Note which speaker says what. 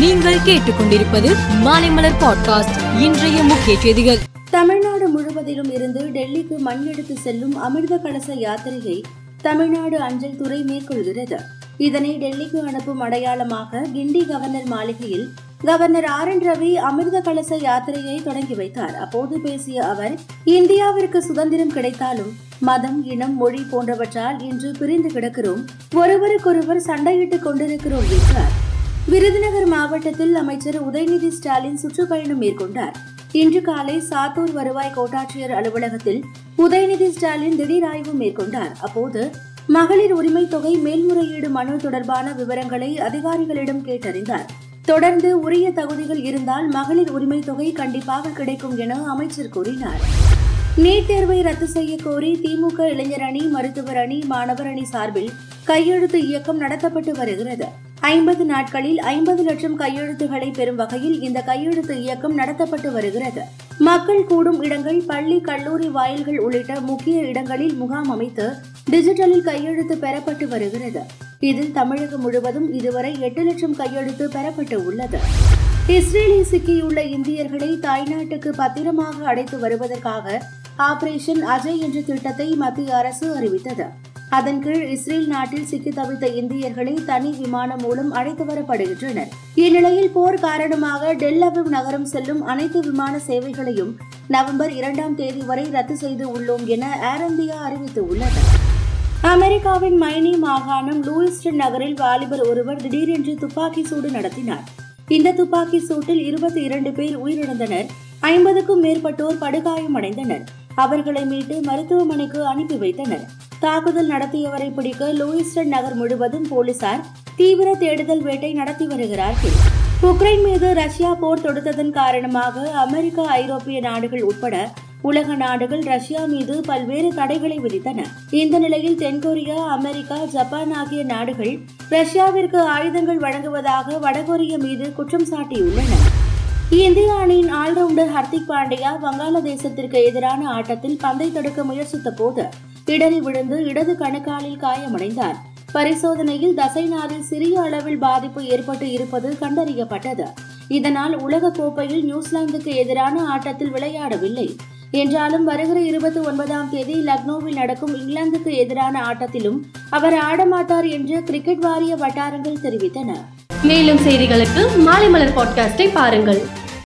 Speaker 1: நீங்கள் கேட்டுக்கொண்டிருப்பது மாலைமலர் பாட்காஸ்ட். இன்றைய முக்கிய செய்திகள்.
Speaker 2: தமிழ்நாடு முழுவதிலும் இருந்து டெல்லிக்கு மண் எடுத்து செல்லும் அமிர்த கலச யாத்திரையை தமிழ்நாடு அஞ்சல் துறை மேற்கொள்கிறது. இதனை டெல்லிக்கு அனுப்பும் அடையாளமாக கிண்டி கவர்னர் மாளிகையில் கவர்னர் ஆர் என் ரவி அமிர்த கலச யாத்திரையை தொடங்கி வைத்தார். அப்போது பேசிய அவர் இந்தியாவிற்கு சுதந்திரம் கிடைத்தாலும் மதம் இனம் மொழி போன்றவற்றால் இன்று பிரிந்து கிடக்கிறோம். ஒருவருக்கொருவர் சண்டையிட்டுக் கொண்டிருக்கிறோம் என்றார். விருதுநகர் மாவட்டத்தில் அமைச்சர் உதயநிதி ஸ்டாலின் சுற்றுப்பயணம் மேற்கொண்டார். இன்று காலை சாத்தூர் வருவாய் கோட்டாட்சியர் அலுவலகத்தில் உதயநிதி ஸ்டாலின் திடீர் ஆய்வு மேற்கொண்டார். அப்போது மகளிர் உரிமை தொகை மேல்முறையீடு மனு தொடர்பான விவரங்களை அதிகாரிகளிடம் கேட்டறிந்தார். தொடர்ந்து உரிய தகுதிகள் இருந்தால் மகளிர் உரிமை தொகை கண்டிப்பாக கிடைக்கும் என அமைச்சர் கூறினார். நீட் தேர்வை ரத்து செய்ய கோரி திமுக இளைஞர் அணி மருத்துவர் அணி மாணவர் அணி சார்பில் கையெழுத்து இயக்கம் நடத்தப்பட்டு வருகிறது. ஐம்பது நாட்களில் ஐம்பது லட்சம் கையெழுத்துகளை பெறும் வகையில் இந்த கையெழுத்து இயக்கம் நடத்தப்பட்டு வருகிறது. மக்கள் கூடும் இடங்கள் பள்ளி கல்லூரி வாயில்கள் உள்ளிட்ட முக்கிய இடங்களில் முகாம் அமைத்து டிஜிட்டலில் கையெழுத்து பெறப்பட்டு வருகிறது. இதில் தமிழகம் முழுவதும் இதுவரை எட்டு லட்சம் கையெழுத்து பெறப்பட்டு உள்ளது. இஸ்ரேலில் சிக்கியுள்ள இந்தியர்களை தாய்நாட்டுக்கு பத்திரமாக அடைத்து வருவதற்காக ஆபரேஷன் அஜய் என்ற திட்டத்தை மத்திய அரசு அறிவித்தது. அதன் கீழ் இஸ்ரேல் நாட்டில் சிக்கி தவித்த இந்தியர்களை தனி விமானம் மூலம் அழைத்து வரப்படுகின்றனர். இந்நிலையில் போர் காரணமாக டெல்லவிவ் நகரம் செல்லும் அனைத்து விமான சேவைகளையும் நவம்பர் இரண்டாம் தேதி வரை ரத்து செய்து உள்ளோம் என ஏர் இந்தியா அறிவித்துள்ளது. அமெரிக்காவின் மைனி மாகாணம் லூயிஸ்டன் நகரில் வாலிபர் ஒருவர் திடீரென்று துப்பாக்கி சூடு நடத்தினார். இந்த துப்பாக்கி சூட்டில் இருபத்தி இரண்டு பேர் உயிரிழந்தனர். ஐம்பதுக்கும் மேற்பட்டோர் படுகாயமடைந்தனர். அவர்களை மீட்டு மருத்துவமனைக்கு அனுப்பி வைத்தனர். தாக்குதல் நடத்தியவரை பிடிக்க லூயிஸ்டன் நகர் முழுவதும் போலீசார் தீவிர தேடுதல் வேட்டை நடத்தி வருகிறார்கள். உக்ரைன் மீது ரஷ்யா போர் தொடுத்ததன் காரணமாக அமெரிக்கா ஐரோப்பிய நாடுகள் உட்பட உலக நாடுகள் ரஷ்யா மீது பல்வேறு தடைகளை விதித்தன. இந்த நிலையில் தென்கொரியா அமெரிக்கா ஜப்பான் ஆகிய நாடுகள் ரஷ்யாவிற்கு ஆயுதங்கள் வழங்குவதாக வடகொரியா மீது குற்றம் சாட்டியுள்ளன. இந்திய அணியின் ஆல்ரவுண்டர் ஹர்திக் பாண்டியா வங்காளதேசத்திற்கு எதிரான ஆட்டத்தில் பந்தை தடுக்க முயற்சித்த போது இடறி விழுந்து இடது கணுக்காலில் காயமடைந்தார். பரிசோதனையில் தசைநாரில் சிறிய அளவில் பாதிப்பு ஏற்பட்டு இருப்பது கண்டறியப்பட்டது. இதனால் உலக கோப்பையில் நியூசிலாந்துக்கு எதிரான ஆட்டத்தில் விளையாடவில்லை. என்றாலும் வருகிற இருபத்தி ஒன்பதாம் தேதி லக்னோவில் நடக்கும் இங்கிலாந்துக்கு எதிரான ஆட்டத்திலும் அவர் ஆடமாட்டார் என்று கிரிக்கெட் வாரிய வட்டாரங்கள் தெரிவித்தன.
Speaker 3: மேலும் செய்திகளுக்கு மாலை மலர் பாட்காஸ்டை பாருங்கள்.